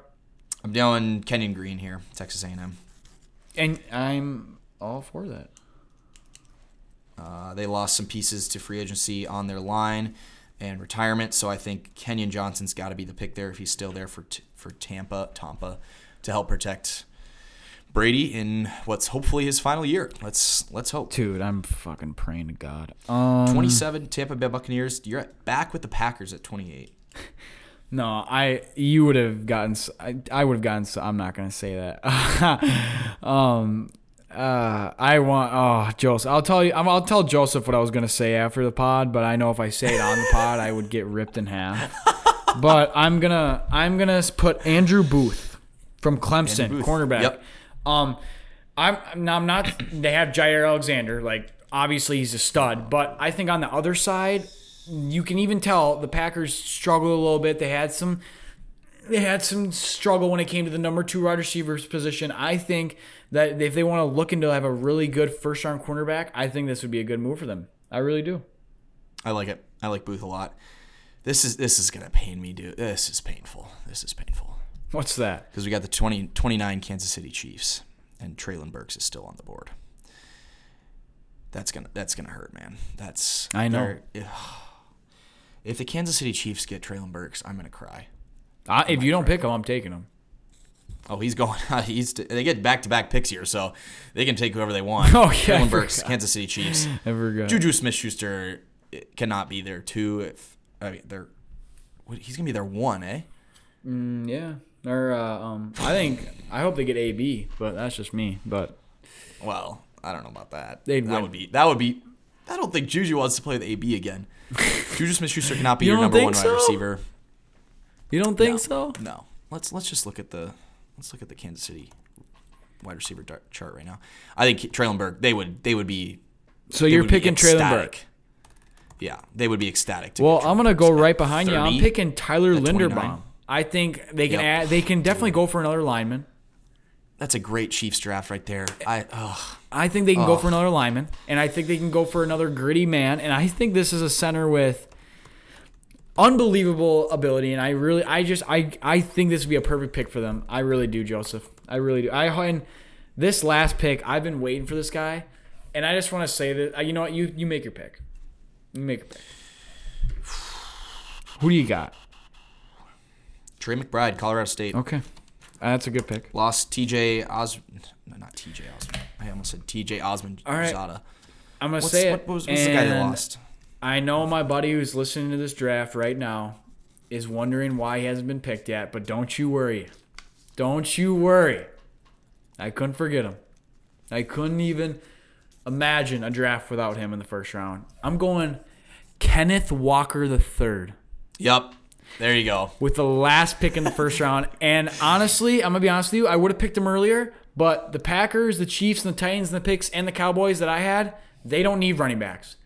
Speaker 2: I'm doing Kenyon Green here, Texas A&M.
Speaker 1: And I'm all for that.
Speaker 2: Uh, they lost some pieces to free agency on their line and retirement, so I think Kenyon Johnson's got to be the pick there if he's still there for t- for Tampa, Tampa, to help protect Brady in what's hopefully his final year. Let's let's hope.
Speaker 1: Dude, I'm fucking praying to God. Um,
Speaker 2: 27 Tampa Bay Buccaneers. You're at, back with the Packers at 28.
Speaker 1: No, I you would have gotten. s- I, I would have gotten. s- I'm not gonna say that. um, uh, I want. Oh, Joseph. I'll tell you. I'm- I'll tell Joseph what I was gonna say after the pod, but I know if I say it on the pod, I would get ripped in half. But I'm gonna. I'm gonna put Andrew Booth from Clemson,
Speaker 2: Booth.
Speaker 1: cornerback.
Speaker 2: Yep.
Speaker 1: Um, I'm. now I'm not. They have Jaire Alexander. Like obviously he's a stud, but I think on the other side, you can even tell the Packers struggled a little bit. They had some they had some struggle when it came to the number two wide receivers position. I think that if they want to look into have a really good first round cornerback, I think this would be a good move for them. I really do.
Speaker 2: I like it. I like Booth a lot. This is this is gonna pain me, dude. This is painful. This is painful
Speaker 1: What's that?
Speaker 2: because we got the 20, 29 Kansas City Chiefs and Treylon Burks is still on the board. That's gonna that's gonna hurt, man. That's
Speaker 1: I know.
Speaker 2: If, the Kansas City Chiefs get Treylon Burks, I'm gonna cry.
Speaker 1: I, if you don't pick him, I'm taking him.
Speaker 2: Oh, he's going. He's they get back to back picks here, so they can take whoever they want.
Speaker 1: Oh, yeah,
Speaker 2: Treylon Burks,
Speaker 1: forgot.
Speaker 2: Kansas City Chiefs.
Speaker 1: I forgot.
Speaker 2: Juju Smith Schuster cannot be there too. If I mean, they're he's gonna be their one, eh?
Speaker 1: Mm, yeah. Or uh, um, I think I hope they get AB, but that's just me. But
Speaker 2: Well, I don't know about that.
Speaker 1: They'd
Speaker 2: that
Speaker 1: win.
Speaker 2: would be that would be. I don't think Juju wants to play with AB again. Juju Smith Schuster cannot be
Speaker 1: You
Speaker 2: your number one wide receiver.
Speaker 1: you don't think
Speaker 2: No.
Speaker 1: so?
Speaker 2: No, let's let's just look at the let's look at the Kansas City wide receiver chart right now. I think Treylon Burke they would they would be.
Speaker 1: So you're picking
Speaker 2: Treylon.
Speaker 1: Burke.
Speaker 2: Yeah, they would be ecstatic. To
Speaker 1: Well, I'm gonna go right behind you. I'm picking Tyler
Speaker 2: at 29.
Speaker 1: Linderbaum. I think they can
Speaker 2: Yep.
Speaker 1: add. They can definitely go for another lineman.
Speaker 2: That's a great Chiefs draft right there. I.
Speaker 1: I think they can go for another lineman, and I think they can go for another gritty man. And I think this is a center with unbelievable ability. And I really, I just, I, I think this would be a perfect pick for them. I really do, Joseph. I really do. I and this last pick, I've been waiting for this guy, and I just want to say that uh, you know what, you you make your pick. You make a pick. Who do you got?
Speaker 2: Trey McBride, Colorado State.
Speaker 1: Okay, Uh, that's a good pick.
Speaker 2: Lost TJ Os no, not TJ Osmond. I almost said TJ Osmond
Speaker 1: All right.
Speaker 2: Zada.
Speaker 1: I'm gonna
Speaker 2: What's,
Speaker 1: say it.
Speaker 2: what was what's the guy that
Speaker 1: and
Speaker 2: lost?
Speaker 1: I know my buddy who's listening to this draft right now is wondering why he hasn't been picked yet, but don't you worry. Don't you worry. I couldn't forget him. I couldn't even imagine a draft without him in the first round. I'm going Kenneth Walker the third
Speaker 2: Yep. There you go.
Speaker 1: with the last pick in the first round. And honestly, I'm gonna be honest with you, I would have picked him earlier, but the Packers, the Chiefs, and the Titans, and the picks, and the Cowboys that I had, they don't need running backs.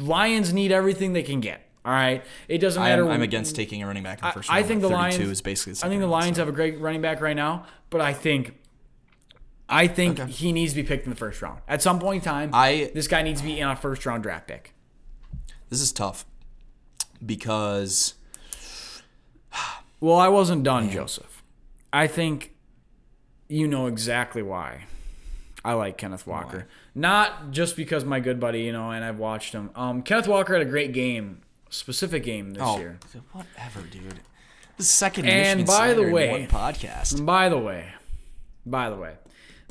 Speaker 1: Lions need everything they can get. All right, it doesn't matter.
Speaker 2: I'm, I'm against taking a running back in the first
Speaker 1: I
Speaker 2: round.
Speaker 1: think the Lions.
Speaker 2: is basically the
Speaker 1: I think the
Speaker 2: round,
Speaker 1: Lions
Speaker 2: so.
Speaker 1: have a great running back right now, but I think, I think
Speaker 2: Okay.
Speaker 1: he needs to be picked in the first round at some point in time.
Speaker 2: I-
Speaker 1: this guy needs to be in a first round draft pick.
Speaker 2: This is tough because
Speaker 1: Well, I wasn't done, Joseph. I think you know exactly why I like Kenneth Walker. Not just because my good buddy, you know, and I've watched him. Um, Kenneth Walker had a great game, specific game this
Speaker 2: oh
Speaker 1: year.
Speaker 2: whatever, dude. The second
Speaker 1: And
Speaker 2: Michigan
Speaker 1: by the way-
Speaker 2: podcast.
Speaker 1: By the way, by the way,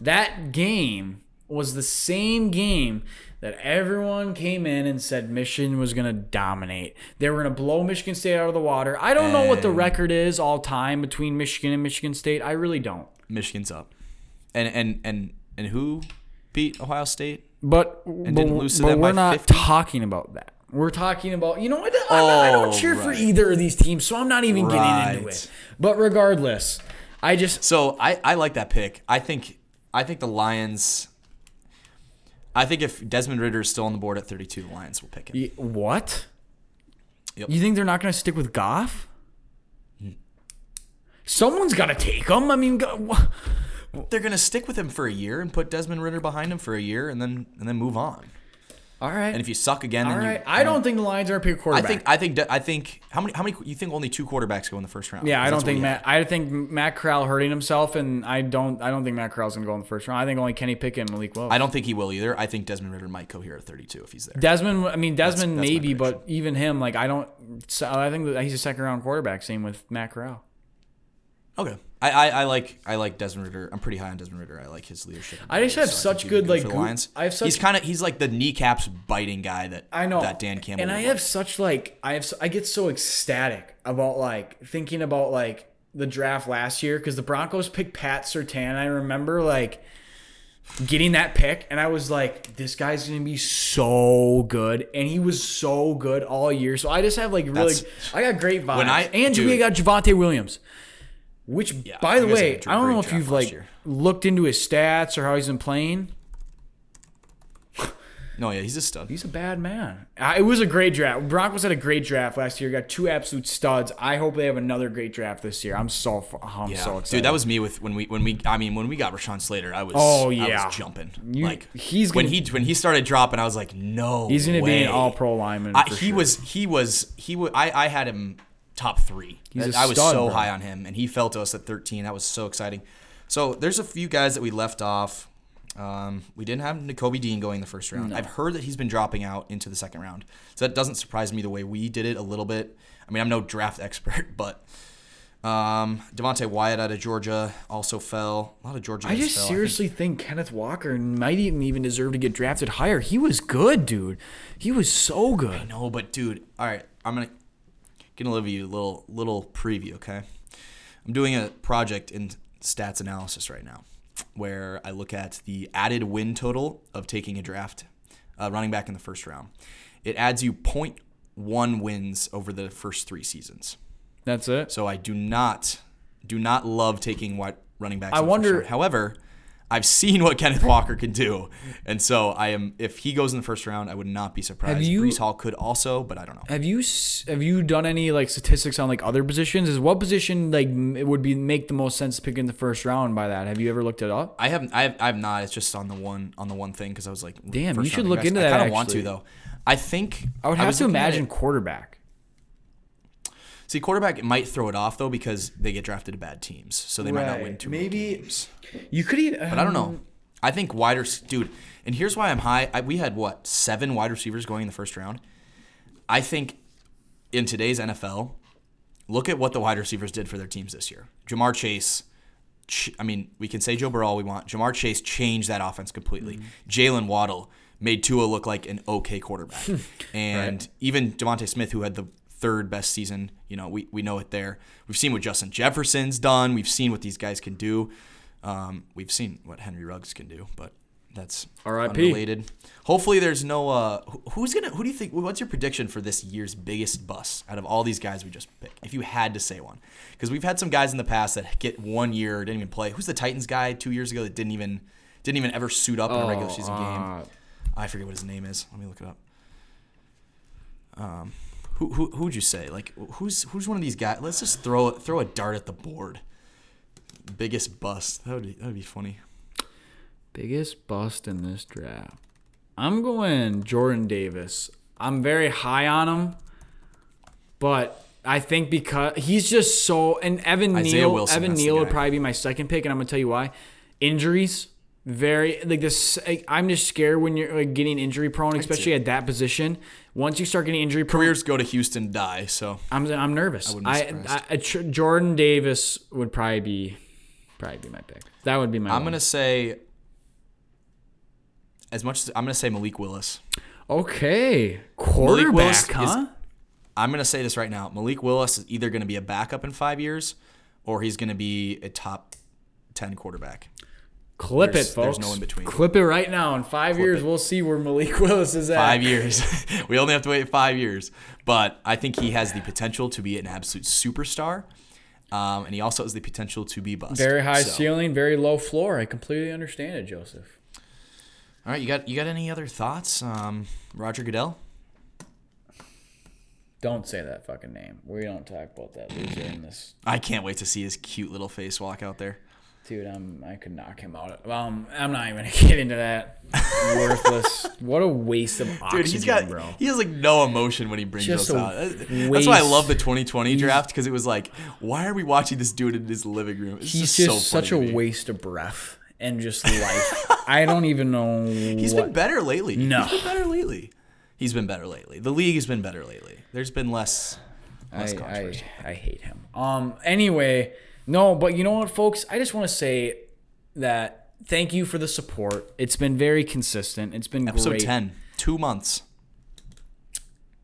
Speaker 1: that game was the same game that everyone came in and said Michigan was going to dominate. They were going to blow Michigan State out of the water. I don't know what the record is all time between Michigan and Michigan State. I really don't.
Speaker 2: Michigan's up, and and and and who beat Ohio State?
Speaker 1: But, but,
Speaker 2: didn't lose to
Speaker 1: but
Speaker 2: them
Speaker 1: we're not
Speaker 2: 50?
Speaker 1: talking about that. We're talking about, you know what? Not- I don't
Speaker 2: Oh,
Speaker 1: cheer for either of these teams, so I'm not even getting into it. But regardless, I just
Speaker 2: So I, I like that pick. I think I think the Lions. I think if Desmond Ridder is still on the board at 32, the Lions will pick him.
Speaker 1: Y- What?
Speaker 2: Yep.
Speaker 1: You think they're not going to stick with Goff? Hmm. Someone's got to take him. I mean, go-
Speaker 2: They're gonna stick with him for a year and put Desmond Ridder behind him for a year and then and then move on.
Speaker 1: All right.
Speaker 2: And if you suck again,
Speaker 1: all
Speaker 2: then you,
Speaker 1: right. I don't think the Lions are a pick quarterback.
Speaker 2: I
Speaker 1: quarterback.
Speaker 2: think I think I think how many how many you think only two quarterbacks go in the first round?
Speaker 1: yeah, I don't
Speaker 2: what
Speaker 1: think
Speaker 2: we
Speaker 1: Matt. I think Matt Corral hurting himself, and I don't. I don't think Matt Corral's going to go in the first round. I think only Kenny Pickett and Malik Willis.
Speaker 2: I don't think he will either. I think Desmond Ridder might go here at 32 if he's there.
Speaker 1: Desmond. I mean, Desmond
Speaker 2: that's my
Speaker 1: maybe, but even him, like I don't. So I think that he's a second round quarterback. Same with Matt Corral.
Speaker 2: Okay. I, I, I like I like Desmond Ridder. I'm pretty high on Desmond Ridder. I like his leadership.
Speaker 1: I just have
Speaker 2: So
Speaker 1: such
Speaker 2: think
Speaker 1: good, like,
Speaker 2: for the Lions.
Speaker 1: I have such-
Speaker 2: he's kind of he's like the kneecaps biting guy that
Speaker 1: I know
Speaker 2: that Dan Campbell.
Speaker 1: and I
Speaker 2: would
Speaker 1: have
Speaker 2: like.
Speaker 1: such like I have so, I get so ecstatic about like thinking about like the draft last year because the Broncos picked Pat Surtain. I remember like getting that pick and I was like, this guy's gonna be so good, and he was so good all year. So I just have like really,
Speaker 2: That's-
Speaker 1: I got great vibes.
Speaker 2: When I-
Speaker 1: and we got Javonte Williams. Which, by the way, I don't know if you've like
Speaker 2: year.
Speaker 1: looked into his stats or how he's been playing.
Speaker 2: No, yeah, he's a stud.
Speaker 1: He's a bad man. It was a great draft. Broncos had a great draft last year. Got two absolute studs. I hope they have another great draft this year. I'm so I'm
Speaker 2: Yeah,
Speaker 1: so excited.
Speaker 2: dude, that was me with when we when we I mean when we got Rashawn Slater, I was
Speaker 1: Oh,
Speaker 2: I
Speaker 1: yeah.
Speaker 2: was jumping
Speaker 1: You-
Speaker 2: like
Speaker 1: he's
Speaker 2: when
Speaker 1: gonna-
Speaker 2: he when he started dropping, I was like, no,
Speaker 1: he's going to be an All Pro lineman.
Speaker 2: I, he
Speaker 1: sure.
Speaker 2: was he was he was I I had him top three. I was
Speaker 1: stud,
Speaker 2: so
Speaker 1: bro.
Speaker 2: high on him, and he fell to us at 13. That was so exciting. So there's a few guys that we left off. Um, we didn't have Nakobe Dean going the first round. I've heard that he's been dropping out into the second round, so that doesn't surprise me the way we did it a little bit. I mean, I'm no draft expert, but um, Devonte Wyatt out of Georgia also fell. A lot of Georgia.
Speaker 1: I just
Speaker 2: fell. think-
Speaker 1: seriously think Kenneth Walker might even even deserve to get drafted higher. He was good, dude. He was so good.
Speaker 2: No, but dude, all right, I'm gonna gonna give you a little little preview, okay? I'm doing a project in stats analysis right now, where I look at the added win total of taking a draft, uh, running back in the first round. It adds you 0.1 wins over the first three seasons.
Speaker 1: That's it.
Speaker 2: So I do not do not love taking what running backs.
Speaker 1: I
Speaker 2: in the first
Speaker 1: wonder-.
Speaker 2: However, I've seen what Kenneth Walker can do, and so I am. If he goes in the first round, I would not be surprised.
Speaker 1: you-
Speaker 2: Breece Hall could also, but I don't know.
Speaker 1: Have you have you done any like statistics on like other positions? Is what position like it would be make the most sense to pick in the first round by that? Have you ever looked it up?
Speaker 2: I haven't. I have, I have not. It's just on the one on the one thing because I was like,
Speaker 1: Damn, you should look
Speaker 2: guys.
Speaker 1: into
Speaker 2: I
Speaker 1: that,
Speaker 2: kind of want to though. I think
Speaker 1: I would have
Speaker 2: was
Speaker 1: to
Speaker 2: looking at
Speaker 1: imagine quarterback.
Speaker 2: See, quarterback might throw it off though because they get drafted to bad teams, so they might not win
Speaker 1: Right.
Speaker 2: too many
Speaker 1: Maybe-
Speaker 2: games.
Speaker 1: You could even,
Speaker 2: But I don't know. Um, I think wider, dude. And here's why I'm high. I, we had what seven wide receivers going in the first round. I think in today's NFL, look at what the wide receivers did for their teams this year. Ja'Marr Chase. ch- I mean, we can say Joe Burrow all we want. Ja'Marr Chase changed that offense completely. Mm-hmm. Jaylen Waddle made Tua look like an okay quarterback, and even DeVonta Smith, who had the third best season, you know, we, we know it there. We've seen what Justin Jefferson's done. We've seen what these guys can do. Um, we've seen what Henry Ruggs can do, but that's
Speaker 1: R.I.P..
Speaker 2: unrelated. Hopefully, there's no. Uh, who's gonna? Who do you think? What's your prediction for this year's biggest bust out of all these guys we just picked? If you had to say one, because we've had some guys in the past that get one year didn't even play. Who's the Titans guy two years ago that didn't even didn't even ever suit up in a regular season
Speaker 1: uh,
Speaker 2: game? I forget what his name is. Let me look it up. Um, who who who'd you say? Like who's who's one of these guys? Let's just throw throw a dart at the board. Biggest bust. That would be that would be funny.
Speaker 1: Biggest bust in this draft. I'm going Jordan Davis. I'm very high on him, but I think because he's just so and Evan
Speaker 2: Isaiah
Speaker 1: Neal,
Speaker 2: Wilson,
Speaker 1: Evan Neal would probably be my second pick, and I'm gonna tell you why. Injuries, very like this. I'm just scared when you're like getting injury prone, especially at that position. Once you start getting injury prone,
Speaker 2: Careers go to Houston, die. So
Speaker 1: I'm I'm nervous. I. I, I Jordan Davis would probably be probably be my pick. That would be my.
Speaker 2: I'm
Speaker 1: one.
Speaker 2: gonna say. As much as I'm gonna say Malik Willis.
Speaker 1: Okay, quarterback,
Speaker 2: Willis is- I'm gonna say this right now. Malik Willis is either gonna be a backup in five years, or he's gonna be a top ten quarterback.
Speaker 1: Clip
Speaker 2: There's-
Speaker 1: it, folks.
Speaker 2: there's no in between.
Speaker 1: Clip it right now. In five years,
Speaker 2: it.
Speaker 1: we'll see where Malik Willis is at.
Speaker 2: Five years. we only have to wait five years. But I think he has the potential to be an absolute superstar. Um, and he also has the potential to be bust.
Speaker 1: Very high
Speaker 2: So-
Speaker 1: ceiling, very low floor. I completely understand it, Joseph.
Speaker 2: All right, you got you got any other thoughts? Um, Roger Goodell.
Speaker 1: Don't say that fucking name. We don't talk about that loser in this.
Speaker 2: I can't wait to see his cute little face walk out there.
Speaker 1: Dude, I'm I could knock him out. Um, I'm not even gonna get into that. Worthless. what a waste of oxygen,
Speaker 2: Dude, he's got
Speaker 1: bro.
Speaker 2: he has like no emotion when he brings
Speaker 1: Just
Speaker 2: us out. That's why I love the 2020 draft because it was like, why are we watching this dude in his living room? It's
Speaker 1: He's
Speaker 2: just,
Speaker 1: just,
Speaker 2: so
Speaker 1: such a waste of breath and just life. I don't even know.
Speaker 2: He's
Speaker 1: what.
Speaker 2: been better lately.
Speaker 1: No.
Speaker 2: he's been better lately. He's been better lately. The league has been better lately. There's been less less
Speaker 1: I,
Speaker 2: controversy.
Speaker 1: I, I hate him. Um. Anyway, No, but you know what, folks? I just want to say that thank you for the support. It's been very consistent. It's been
Speaker 2: Episode
Speaker 1: great.
Speaker 2: 10, two months.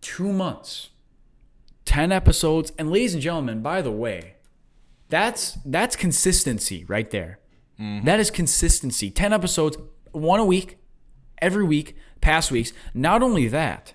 Speaker 1: Two months, ten episodes, and ladies and gentlemen, by the way, that's that's consistency right there. Mm-hmm. That is consistency. Ten episodes, one a week, every week, past weeks. Not only that,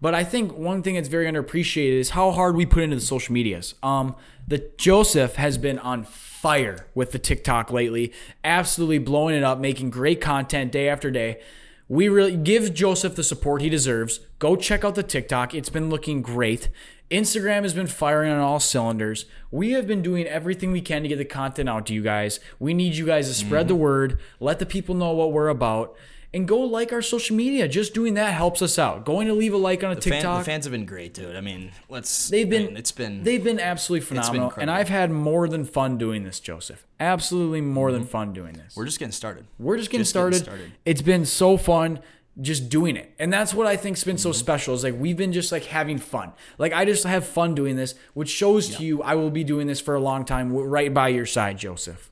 Speaker 1: but I think one thing that's very underappreciated is how hard we put into the social medias. Um, the Joseph has been on fire with the TikTok lately, absolutely blowing it up, making great content day after day. We really give Joseph the support he deserves. Go check out the TikTok; it's been looking great. Instagram has been firing on all cylinders. We have been doing everything we can to get the content out to you guys. We need you guys to spread the word, let the people know what we're about, and go like our social media. Just doing that helps us out. Going to leave a like on a
Speaker 2: The, fan-
Speaker 1: TikTok.
Speaker 2: the fans have been great, dude. I mean, let's.
Speaker 1: They've been
Speaker 2: it's been.
Speaker 1: they've been absolutely phenomenal, and. I've had more than fun doing this, Joseph. Absolutely more than mm-hmm. fun doing this.
Speaker 2: we're just getting started.
Speaker 1: We're just getting,
Speaker 2: just getting
Speaker 1: started.
Speaker 2: started.
Speaker 1: It's been so fun just doing it, and that's what I think's been so mm-hmm. special. Is like we've been just like having fun. Like I just have fun doing this, which shows to you I will be doing this for a long time, right by your side, Joseph.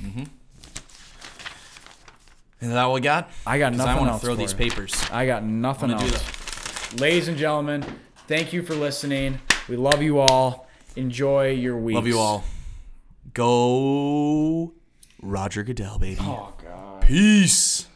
Speaker 1: Mm-hmm.
Speaker 2: Is that all we got?
Speaker 1: I got nothing
Speaker 2: I want to throw these
Speaker 1: you.
Speaker 2: papers.
Speaker 1: I got nothing
Speaker 2: do
Speaker 1: else. Ladies and gentlemen, thank you for listening. We love you all. Enjoy your week.
Speaker 2: Love you all. Go, Roger Goodell, baby.
Speaker 1: Oh God.
Speaker 2: Peace.